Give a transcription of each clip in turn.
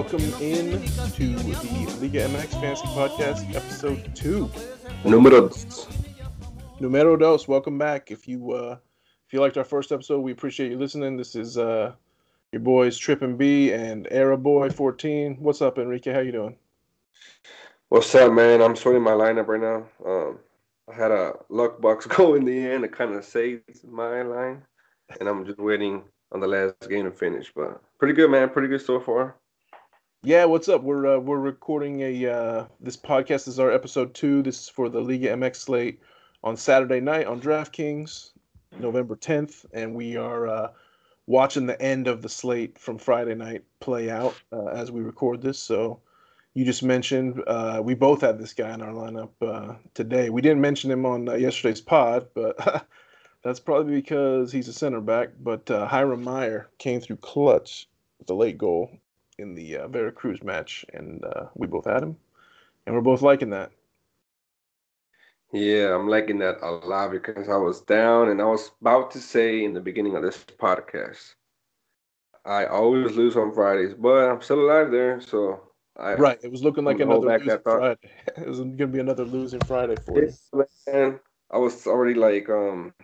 welcome in to the Liga MX Fantasy Podcast, episode two. Numero dos. Numero dos. Welcome back. If you uh, if you liked our first episode, we appreciate you listening. This is uh, your boys TrippinB and Eraboi14. What's up, Enrique? How you doing? What's up, man? I'm sorting my lineup right now. Um, I had a luck box go in the end. It kind of saved my line, and I'm just waiting on the last game to finish. But pretty good, man. Pretty good so far. Yeah, what's up? We're uh, we're recording a uh, this podcast is our episode two. This is for the Liga MX slate on Saturday night on DraftKings, November 10th, and we are uh, watching the end of the slate from Friday night play out uh, as we record this. So you just mentioned uh, we both had this guy in our lineup uh, today. We didn't mention him on yesterday's pod, but that's probably because he's a center back. But Hiram Mier came through clutch with the late goal in the uh, Veracruz match, and uh, we both had him, and we're both liking that. Yeah, I'm liking that a lot because I was down, and I was about to say in the beginning of this podcast, I always lose on Fridays, but I'm still alive there, so. I, right, it was looking like another losing Friday. it was gonna be another losing Friday for you. Man, I was already like um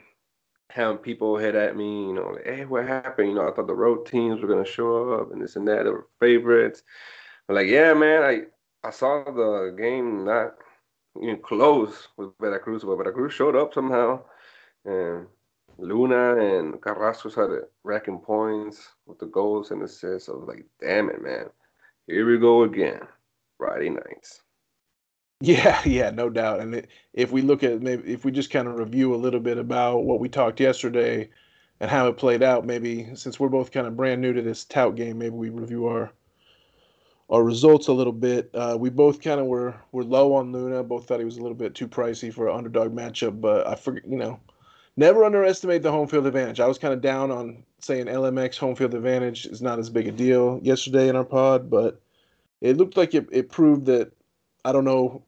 having people hit at me, you know, like, hey, what happened? You know, I thought the road teams were gonna show up and this and that. They were favorites. I'm like, yeah, man, I I saw the game not even close with Veracruz, but Veracruz showed up somehow. And Luna and Carrasco started racking points with the goals and assists. I was like, damn it, man. Here we go again. Friday nights. Yeah, yeah, no doubt. And if we look at maybe if we just kind of review a little bit about what we talked yesterday and how it played out, maybe since we're both kind of brand new to this tout game, maybe we review our our results a little bit. Uh, we both kind of were were low on Luna. Both thought he was a little bit too pricey for an underdog matchup, but I forget, you know, never underestimate the home field advantage. I was kind of down on saying LMX home field advantage is not as big a deal yesterday in our pod, but it looked like it, it proved that I don't know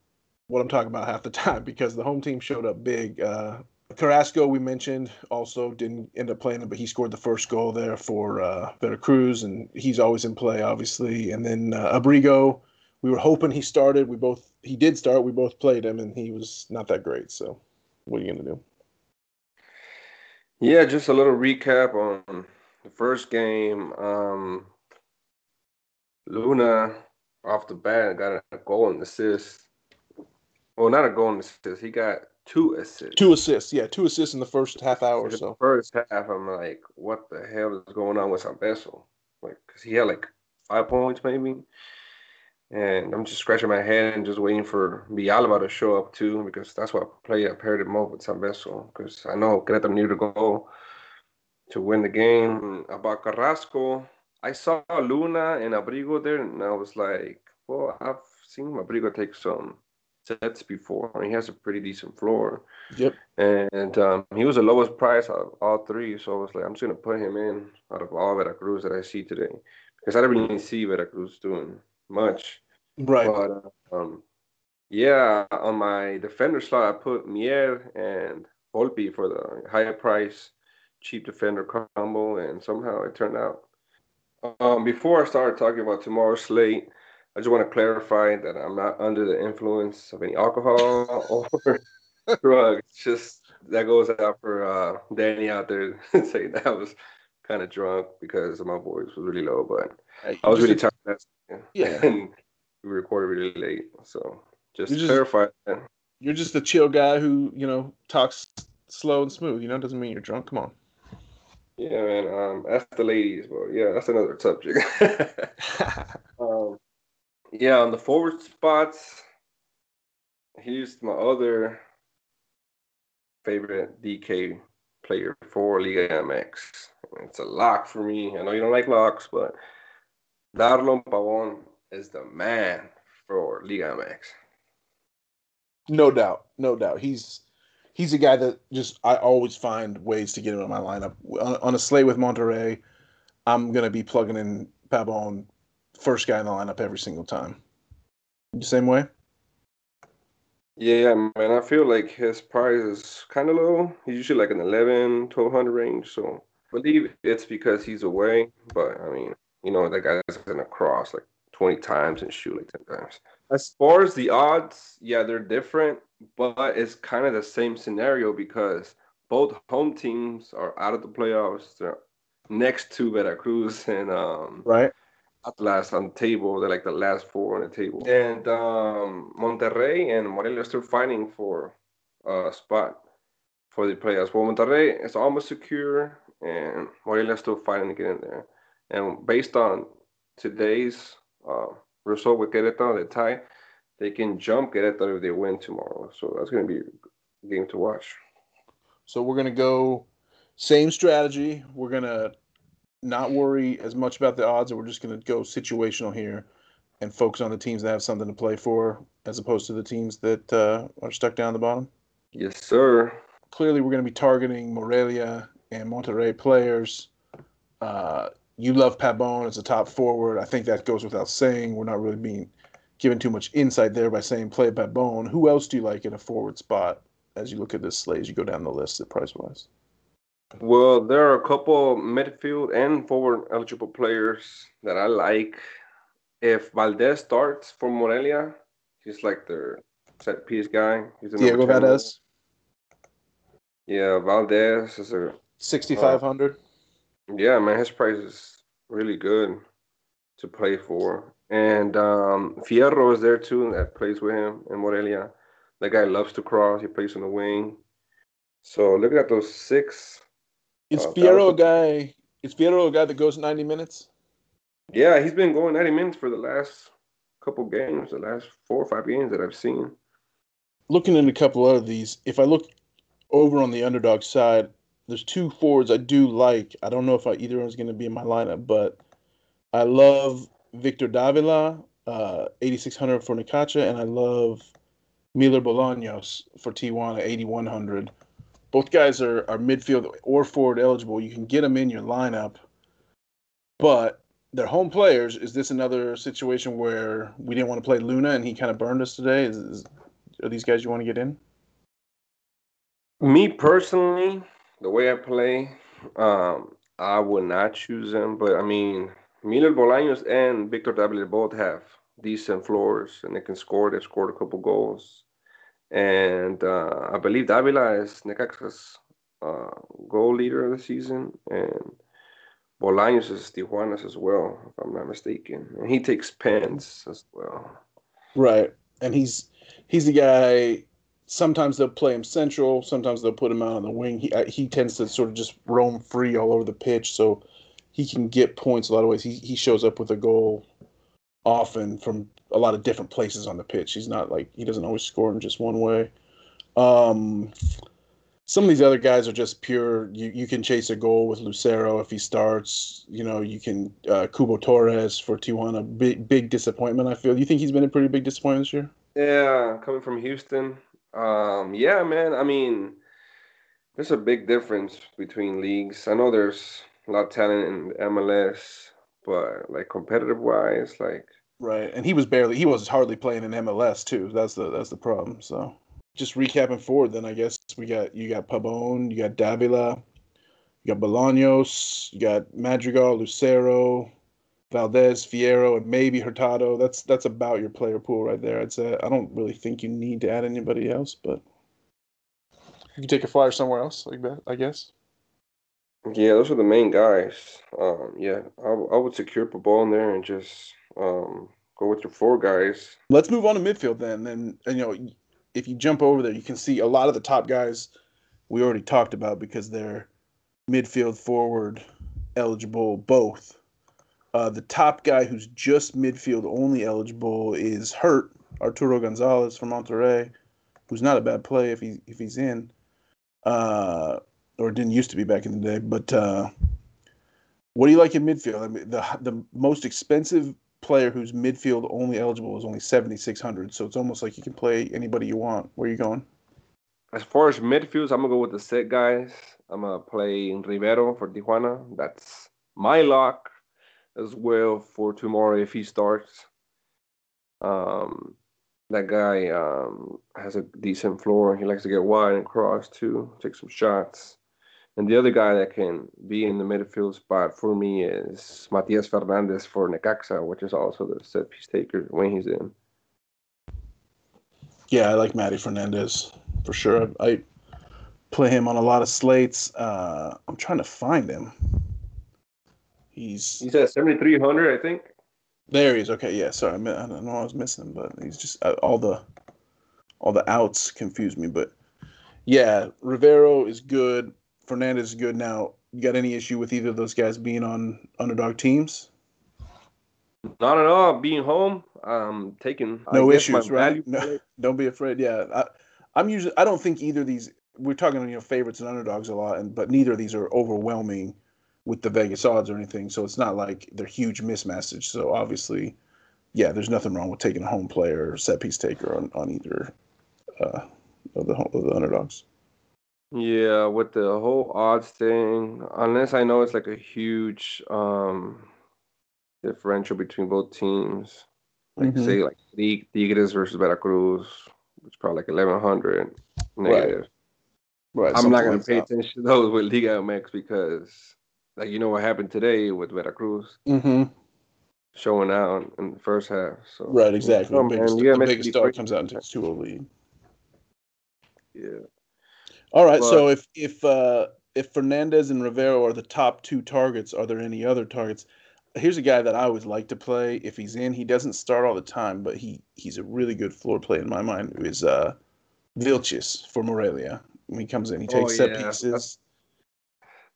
what I'm talking about half the time because the home team showed up big. Uh, Carrasco, we mentioned, also didn't end up playing but he scored the first goal there for uh, Veracruz, and he's always in play, obviously. And then uh, Abrigo, we were hoping he started. We both he did start. We both played him, and he was not that great. So, what are you gonna do? Yeah, just a little recap on the first game. Um, Luna off the bat got a goal and assist well, not a goal and assist. He got two assists. Two assists, yeah, two assists in the first half hour or so. First half, I'm like, what the hell is going on with Sanvezzo? Like, cause he had like five points maybe, and I'm just scratching my head and just waiting for Villalba to show up too, because that's what I play. I paired him up with Sanvezzo because I know Greta needed to go to win the game. About Carrasco, I saw Luna and Abrigo there, and I was like, well, I've seen Abrigo take some sets before. He has a pretty decent floor. Yep. And um, he was the lowest price out of all three. So I was like, I'm just going to put him in out of all Veracruz that I see today. Because I didn't really see Veracruz doing much. Right. But um, yeah, on my defender slot, I put Mier and Volpe for the higher price, cheap defender combo. And somehow it turned out. Um, before I start talking about tomorrow's slate, I just want to clarify that I'm not under the influence of any alcohol or drugs. Just that goes out for uh, Danny out there saying that I was kind of drunk because my voice was really low, but hey, I was really tired. yeah, and we recorded really late, so just, just clarify that. You're just a chill guy who you know talks slow and smooth. You know, doesn't mean you're drunk. Come on. Yeah, man. Um, that's the ladies, but yeah, that's another subject. um, yeah, on the forward spots, here's my other favorite DK player for Liga MX. It's a lock for me. I know you don't like locks, but Dorlan Pabon is the man for Liga MX. No doubt, no doubt. He's he's a guy that just I always find ways to get him in my lineup. On, on a slate with Monterrey, I'm gonna be plugging in Pabon, first guy in the lineup every single time. The same way? Yeah, man. I feel like his price is kind of low. He's usually like an 11, 1200 range. So I believe it's because he's away. But I mean, you know, that guy's gonna cross like 20 times and shoot like 10 times. As far as the odds, yeah, they're different, but it's kind of the same scenario because both home teams are out of the playoffs. They're next to Veracruz and um, right Atlas on the table. They're like the last four on the table. And um, Monterrey and Morelia are still fighting for a spot for the playoffs. Well, Monterrey is almost secure, and Morelia still fighting to get in there. And based on today's uh, result with Querétaro, the tie, they can jump Querétaro if they win tomorrow. So that's going to be a game to watch. So we're going to go same strategy. We're going to not worry as much about the odds, and we're just going to go situational here and focus on the teams that have something to play for as opposed to the teams that uh, are stuck down the bottom? Yes, sir. Clearly, we're going to be targeting Morelia and Monterrey players. Uh, you love Pabon as a top forward. I think that goes without saying. We're not really being given too much insight there by saying play Pabon. Who else do you like in a forward spot as you look at this slate as you go down the list at price wise? Well, there are a couple midfield and forward eligible players that I like. If Valdez starts for Morelia, he's like their set piece guy. He's Diego Valdez. Yeah, Valdez is a sixty five hundred. Uh, yeah, man, his price is really good to play for. And um, Fierro is there too, that plays with him in Morelia. That guy loves to cross. He plays on the wing. So looking at those six is uh, Fierro a guy? Is Fierro a guy that goes ninety minutes? Yeah, he's been going ninety minutes for the last couple games, the last four or five games that I've seen. Looking at a couple of these, if I look over on the underdog side, there's two forwards I do like. I don't know if I, either one's going to be in my lineup, but I love Victor Davila, uh, 8600 for Necaxa, and I love Miller Bolaños for Tijuana, 8100 both guys are, are midfield or forward eligible. You can get them in your lineup, but they're home players. Is this another situation where we didn't want to play Luna and he kind of burned us today? Is, is are these guys you want to get in? Me personally, the way I play, um, I would not choose them. But I mean, Miller Bolaños and Victor Davila both have decent floors and they can score. They've scored a couple goals and uh, I believe Davila is Necaxa's uh, goal leader of the season, and Bolaños is Tijuana's as well, if I'm not mistaken. And he takes pens as well. Right, and he's he's the guy. Sometimes they'll play him central. Sometimes they'll put him out on the wing. He uh, he tends to sort of just roam free all over the pitch, so he can get points a lot of ways. He he shows up with a goal often from a lot of different places on the pitch. He's not like he doesn't always score in just one way. Um, some of these other guys are just pure. You, you can chase a goal with Lucero if he starts. You know, you can uh, Cubo Torres for Tijuana. Big big disappointment. I feel. You think he's been a pretty big disappointment this year? Yeah, coming from Houston. Um, yeah, man. I mean, there's a big difference between leagues. I know there's a lot of talent in MLS, but like competitive wise, like Right, and he was barely he was hardly playing in MLS too. That's the that's the problem. So just recapping forward, then I guess we got you got Pabon, you got Davila, you got Bolaños, you got Madrigal, Lucero, Valdez, Fierro, and maybe Hurtado. That's that's about your player pool right there. I'd say I don't really think you need to add anybody else, but you can take a flyer somewhere else like that, I guess. Yeah, those are the main guys. Um, yeah, I, I would secure the ball in there and just um, go with your four guys. Let's move on to midfield then. And, and you know, if you jump over there, you can see a lot of the top guys we already talked about because they're midfield forward eligible both. Uh, the top guy who's just midfield only eligible is hurt Arturo Gonzalez from Monterrey, who's not a bad play if he if he's in, uh, or didn't used to be back in the day. But uh, what do you like in midfield? I mean, the the most expensive player who's midfield only eligible is only 7,600. So it's almost like you can play anybody you want. Where are you going? As far as midfields, I'm to go with the set guys. I'm to play Rivero for Tijuana. That's my lock as well for tomorrow if he starts. Um, that guy um, has a decent floor. He likes to get wide and cross too, take some shots. And the other guy that can be in the midfield spot for me is Matias Fernandez for Necaxa, which is also the set piece taker when he's in. Yeah, I like Matty Fernandez for sure. I play him on a lot of slates. Uh, I'm trying to find him. He's he's at 7,300, I think. There he is. Okay, yeah. Sorry, I, don't know I was missing him, but he's just uh, all the all the outs confuse me. But yeah, Rivero is good. Fernandez is good. Now, you got any issue with either of those guys being on underdog teams? Not at all. Being home, um, taking no issues, right? No, don't be afraid. Yeah, I, I'm usually. I don't think either of these. We're talking you know favorites and underdogs a lot, and but neither of these are overwhelming with the Vegas odds or anything. So it's not like they're huge mismatches. So obviously, yeah, there's nothing wrong with taking a home player or set piece taker on on either uh, of the of the underdogs. Yeah, with the whole odds thing, unless I know it's like a huge um differential between both teams, like mm-hmm. say like Tigres versus Veracruz, it's probably like eleven hundred negative. Right. right. I'm not gonna pay attention to those with Liga MX because, like, you know what happened today with Veracruz. Mm-hmm. Showing out in the first half. So right, exactly. Oh, the biggest, the biggest star comes out and takes two lead. Yeah. All right. But, so if if uh, if Fernandez and Rivero are the top two targets, are there any other targets? Here's a guy that I always like to play. If he's in, he doesn't start all the time, but he he's a really good floor play in my mind. Is uh, Vilches for Morelia. When he comes in, he takes oh, yeah. set pieces. That's,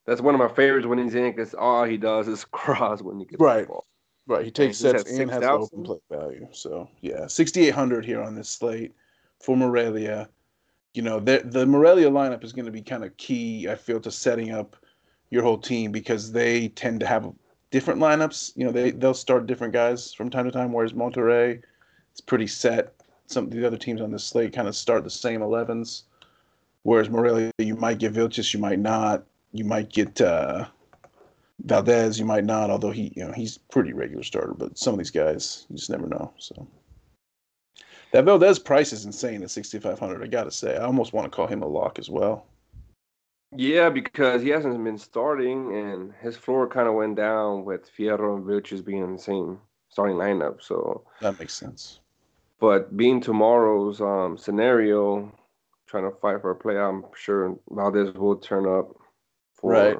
that's, one of my favorites when he's in because all he does is cross when he gets right. the ball. Right, he takes sets and has 000? open play value. So yeah, 6,800 here on this slate for Morelia you know, the the Morelia lineup is going to be kind of key. I feel to setting up your whole team because they tend to have different lineups. You know, they they'll start different guys from time to time. Whereas Monterrey, it's pretty set. Some of the other teams on this slate kind of start the same 11s. Whereas Morelia, you might get Vilches, you might not. You might get uh, Valdez, you might not. Although he, you know, he's pretty regular starter. But some of these guys, you just never know. So. That Valdez price is insane at 6,500. I got to say, I almost want to call him a lock as well. Yeah, because he hasn't been starting, and his floor kind of went down with Fierro and Vilches being in the same starting lineup. So that makes sense. But being tomorrow's um, scenario, trying to fight for a play, I'm sure Valdez will turn up for right.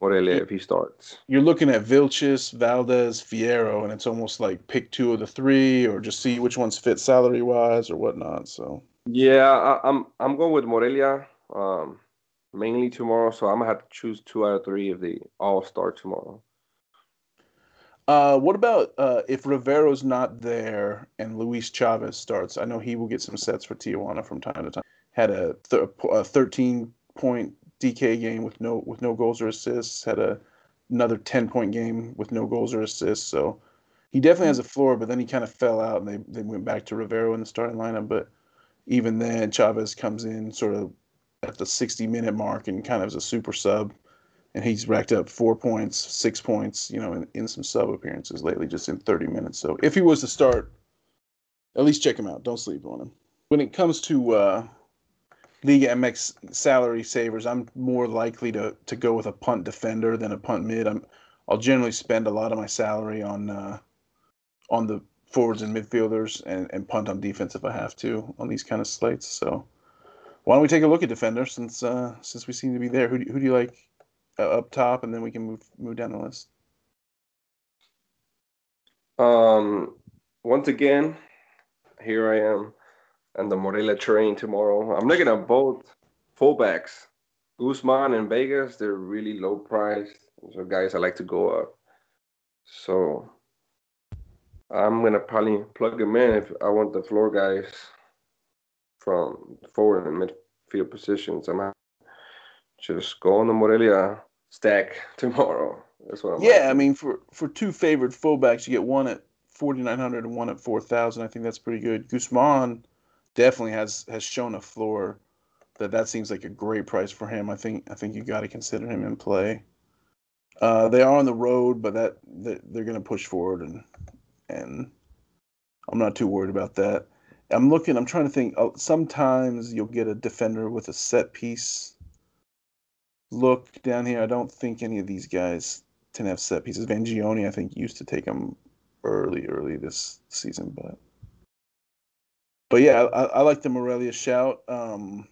Morelia if he starts. You're looking at Vilches, Valdez, Fierro, and it's almost like pick two of the three, or just see which ones fit salary wise or whatnot. So yeah, I, am I'm, I'm going with Morelia um, mainly tomorrow. So I'm gonna have to choose two out of three if they all start tomorrow. Uh, what about uh, if Rivero's not there and Luis Chavez starts? I know he will get some sets for Tijuana from time to time. Had a, th- a 13 point DK game with no with no goals or assists. Had a another ten point game with no goals or assists. So he definitely has a floor, but then he kind of fell out and they, they went back to Rivero in the starting lineup. But even then, Chavez comes in sort of at the 60 minute mark and kind of as a super sub. And he's racked up four points, six points, you know, in, in some sub appearances lately, just in 30 minutes. So if he was to start, at least check him out. Don't sleep on him. When it comes to uh, Liga MX salary savers, I'm more likely to to go with a punt defender than a punt mid. I'm I'll generally spend a lot of my salary on uh, on the forwards and midfielders and, and punt on defense if I have to on these kind of slates. So why don't we take a look at defenders since uh, since we seem to be there? Who do, who do you like uh, up top, and then we can move move down the list. Um, once again, here I am and the Morelia train tomorrow. I'm looking at both fullbacks, Guzman and Vegas. They're really low priced. So guys, I like to go up. So I'm gonna probably plug them in if I want the floor guys from forward and midfield positions. I'm gonna just go on the Morelia stack tomorrow. That's what I'm. Yeah, I mean, for for two favored fullbacks, you get one at 4,900 and one at 4,000. I think that's pretty good. Guzman definitely has has shown a floor that that seems like a great price for him. I think I think you got to consider him in play. Uh, they are on the road, but that, they're going to push forward, and and I'm not too worried about that. I'm looking. I'm trying to think. Uh, sometimes you'll get a defender with a set piece look down here. I don't think any of these guys can have set pieces. Vangioni, I think, used to take them early, early this season, but but yeah, I, I like the Morelia shout. Um,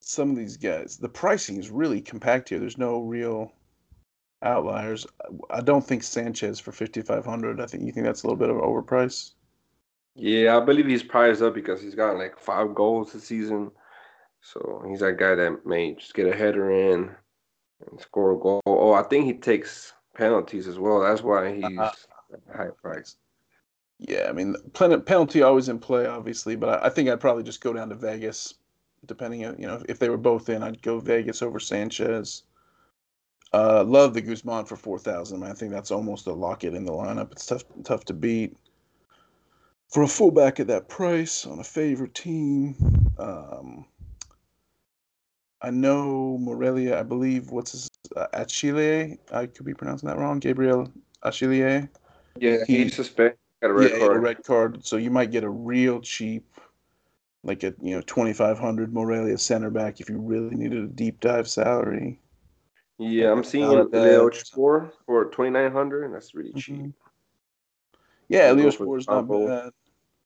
some of these guys, the pricing is really compact here. There's no real outliers. I don't think Sanchez for 5500. I think you think that's a little bit of an overprice. Yeah, I believe he's priced up because he's got like five goals this season. So he's that guy that may just get a header in and score a goal. Oh, I think he takes penalties as well. That's why he's uh-huh. high price. Yeah, I mean, penalty always in play, obviously, but I think I'd probably just go down to Vegas, depending on you know if they were both in, I'd go Vegas over Sanchez. Uh, love the Guzman for four thousand. I think that's almost a lock it in the lineup. It's tough tough to beat. For a fullback at that price on a favorite team, um, I know Morelia. I believe what's his uh, Achille. I could be pronouncing that wrong. Gabriel Achille. Yeah, he, he's suspect. Got a red yeah, card. A red card. So you might get a real cheap, like a you know twenty five hundred Morelia center back if you really needed a deep dive salary. Yeah, I'm seeing Leo Spore for twenty nine hundred, and that's really cheap. Mm-hmm. Yeah, is not bad.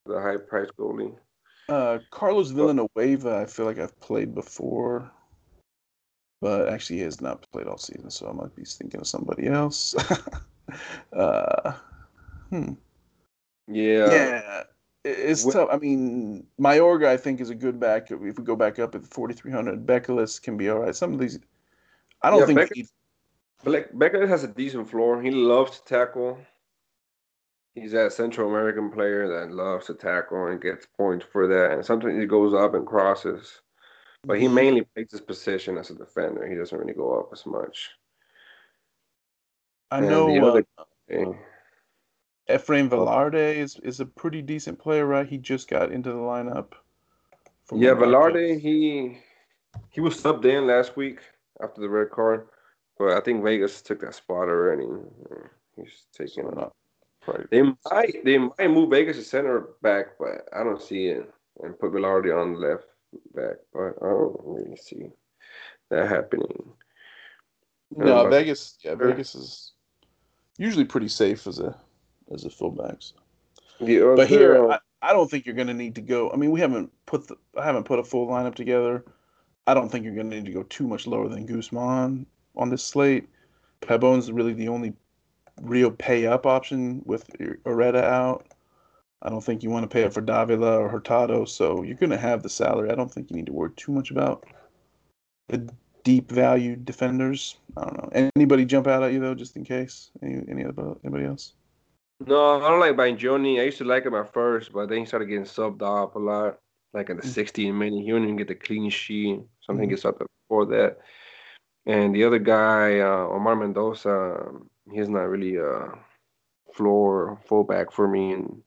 The high price goalie. Uh, Carlos Villanueva, I feel like I've played before, but actually he has not played all season, so I might be thinking of somebody else. uh, hmm. Yeah. Yeah. It's tough. I mean, Mayorga, I think, is a good back. If we go back up at 4,300, Bekeles can be all right. Some of these, I don't yeah, think. Beck- he... Bekeles has a decent floor. He loves to tackle. He's that Central American player that loves to tackle and gets points for that. And sometimes he goes up and crosses. But he mm-hmm. mainly plays his position as a defender. He doesn't really go up as much. I know. Uh, Efrain Velarde is, is a pretty decent player, right? He just got into the lineup. Yeah, Velarde, he he was subbed in last week after the red card, but I think Vegas took that spot already. He's taking it up. They might they might move Vegas to center back, but I don't see it, and put Velarde on the left back. But I don't really see that happening. No, Vegas. Yeah, Vegas is usually pretty safe as a as a fullback. So. Yeah, but here, I, I, don't think you're going to need to go. I mean, we haven't put the, I haven't put a full lineup together. I don't think you're going to need to go too much lower than Guzman on this slate. Pabon's really the only real pay up option with Oreta out. I don't think you want to pay up for Davila or Hurtado, so you're going to have the salary. I don't think you need to worry too much about the deep value defenders. I don't know. Anybody jump out at you though, just in case? Any any other anybody else? No, I don't like Vangioni. I used to like him at first, but then he started getting subbed off a lot. Like in the 16 mm. minute, he wouldn't even get the clean sheet. Something mm-hmm. gets up before that. And the other guy, uh, Omar Mendoza, he's not really a floor fullback for me in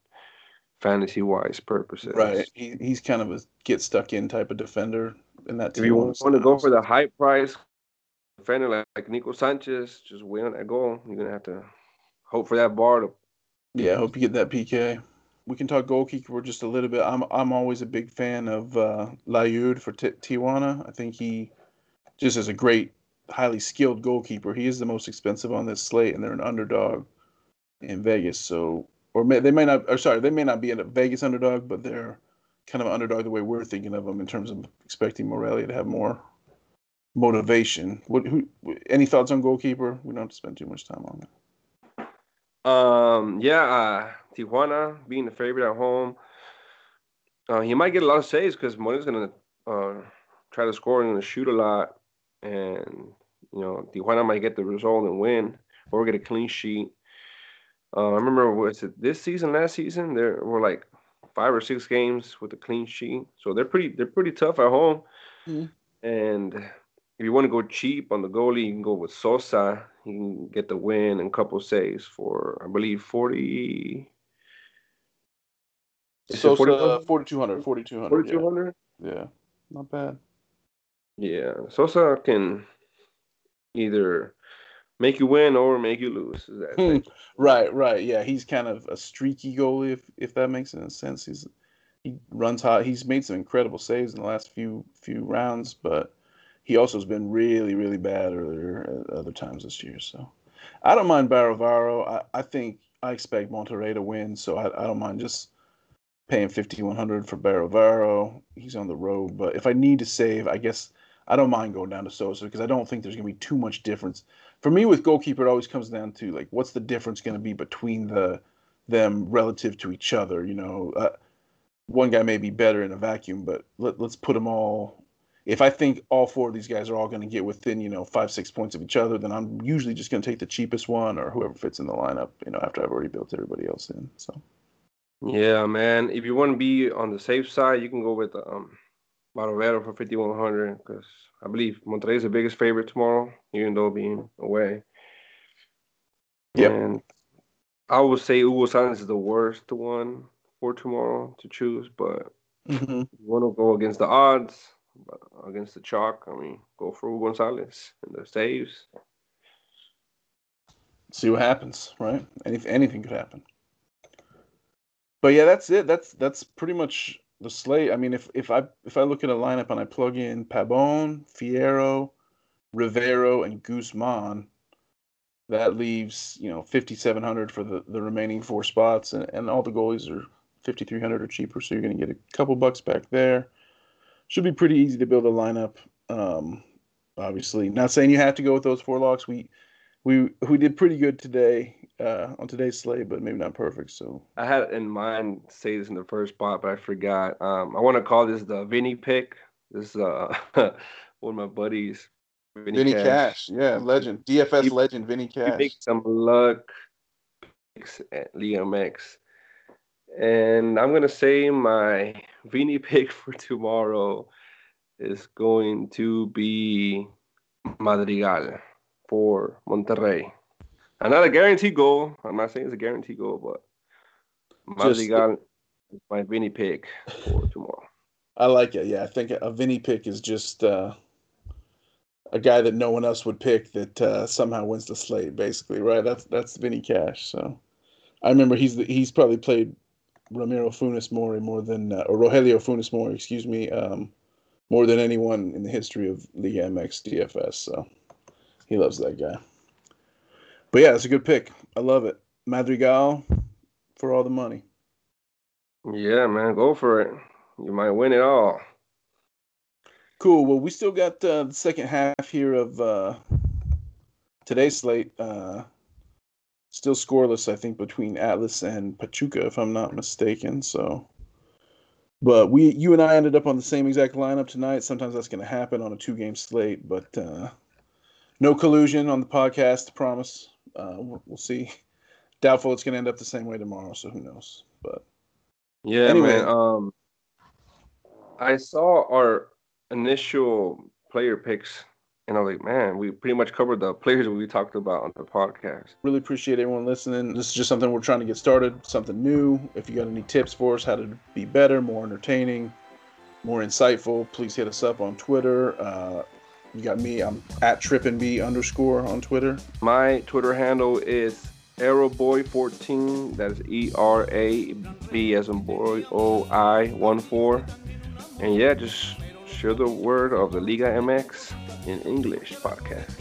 fantasy wise purposes. Right. He, he's kind of a get stuck in type of defender in that team. If you want to go for the high price defender like, like Nico Sanchez, just win that goal. You're gonna have to hope for that bar to yeah, I hope you get that PK. We can talk goalkeeper just a little bit. I'm I'm always a big fan of uh, Lajud for T- Tijuana. I think he just is a great, highly skilled goalkeeper. He is the most expensive on this slate, and they're an underdog in Vegas. So, or may, they may not. Or sorry, they may not be a Vegas underdog, but they're kind of underdog the way we're thinking of them in terms of expecting Morelia to have more motivation. What? Who? Any thoughts on goalkeeper? We don't have to spend too much time on it. Um, yeah, uh, Tijuana being the favorite at home. Uh, he might get a lot of saves because Molina's gonna uh, try to score and shoot a lot, and you know Tijuana might get the result and win or get a clean sheet. Uh, I remember was it this season, last season? There were like five or six games with a clean sheet, so they're pretty they're pretty tough at home. Mm-hmm. And if you want to go cheap on the goalie, you can go with Sosa. He can get the win and couple saves for, I believe, 40. Sosa, uh, 4,200. 4,200. 4,200? Yeah. yeah, not bad. Yeah, Sosa can either make you win or make you lose. Hmm. right, right. Yeah, he's kind of a streaky goalie, if if that makes any sense. He's he runs hot. He's made some incredible saves in the last few few rounds, but he also has been really, really bad earlier at other times this year. So I don't mind Barovero. I, I think I expect Monterrey to win, so I, I don't mind just paying fifty one hundred for Barovero. He's on the road, but if I need to save, I guess I don't mind going down to Sosa because I don't think there's gonna be too much difference. For me, with goalkeeper, it always comes down to like what's the difference going to be between the them relative to each other. You know, uh, one guy may be better in a vacuum, but let, let's put them all. If I think all four of these guys are all going to get within, you know, five six points of each other, then I'm usually just going to take the cheapest one or whoever fits in the lineup. You know, after I've already built everybody else in. So. Yeah, man. If you want to be on the safe side, you can go with um, Barovero for 5100 because I believe Monterrey is the biggest favorite tomorrow, even though being away. Yeah. And I would say Hugo Sanchez is the worst one for tomorrow to choose, but mm-hmm. you want to go against the odds, against the chalk, I mean, go for Gonzalez and the saves. See what happens, right? Any, anything could happen. But yeah, that's it. That's that's pretty much the slate. I mean, if if I if I look at a lineup and I plug in Pabon, Fierro, Rivero, and Guzman, that leaves you know 5700 for the, the remaining four spots and, and all the goalies are 5300 or cheaper so you're going to get a couple bucks back there should be pretty easy to build a lineup um, obviously not saying you have to go with those four locks we we we did pretty good today uh, on today's slate but maybe not perfect so i had in mind say this in the first spot but i forgot um, i want to call this the vinny pick this is uh, one of my buddies Vinny, Vinny Cash. Cash. yeah, legend, DFS he, legend, Vinny Cash. He some luck picks at Liga MX. And I'm gonna say my Vinny pick for tomorrow is going to be Madrigal for Monterrey. And not a guaranteed goal. I'm not saying it's a guaranteed goal, but Madrigal just, is my Vinny pick for tomorrow. I like it. Yeah, I think a Vinny pick is just uh, a guy that no one else would pick that uh, somehow wins the slate, basically, right? That's that's Vinny Cash. So I remember he's the, he's probably played Ramiro Funes Mori more than uh, or Rogelio Funes Mori, excuse me, um, more than anyone in the history of Liga MX DFS. So he loves that guy. But yeah, it's a good pick. I love it. Madrigal for all the money. Yeah, man, go for it. You might win it all. Cool. Well, we still got uh, the second half here of uh, today's slate. Uh, still scoreless, I think, between Atlas and Pachuca, if I'm not mistaken. So, but we, you and I, ended up on the same exact lineup tonight. Sometimes that's going to happen on a two-game slate, but uh, no collusion on the podcast. Promise. Uh, we'll, we'll see. Doubtful it's going to end up the same way tomorrow. So who knows? But yeah, anyway, man. Um, I saw our initial player picks, and I was like, man, we pretty much covered the players we talked about on the podcast. Really appreciate everyone listening. This is just something we're trying to get started, something new. If you got any tips for us, how to be better, more entertaining, more insightful, please hit us up on Twitter. Uh, you got me. I'm at trippinb underscore on Twitter. My Twitter handle is Eraboi14. That is E R A B as in boy O I one four. And yeah, just Share the Word of the Liga MX in English podcast.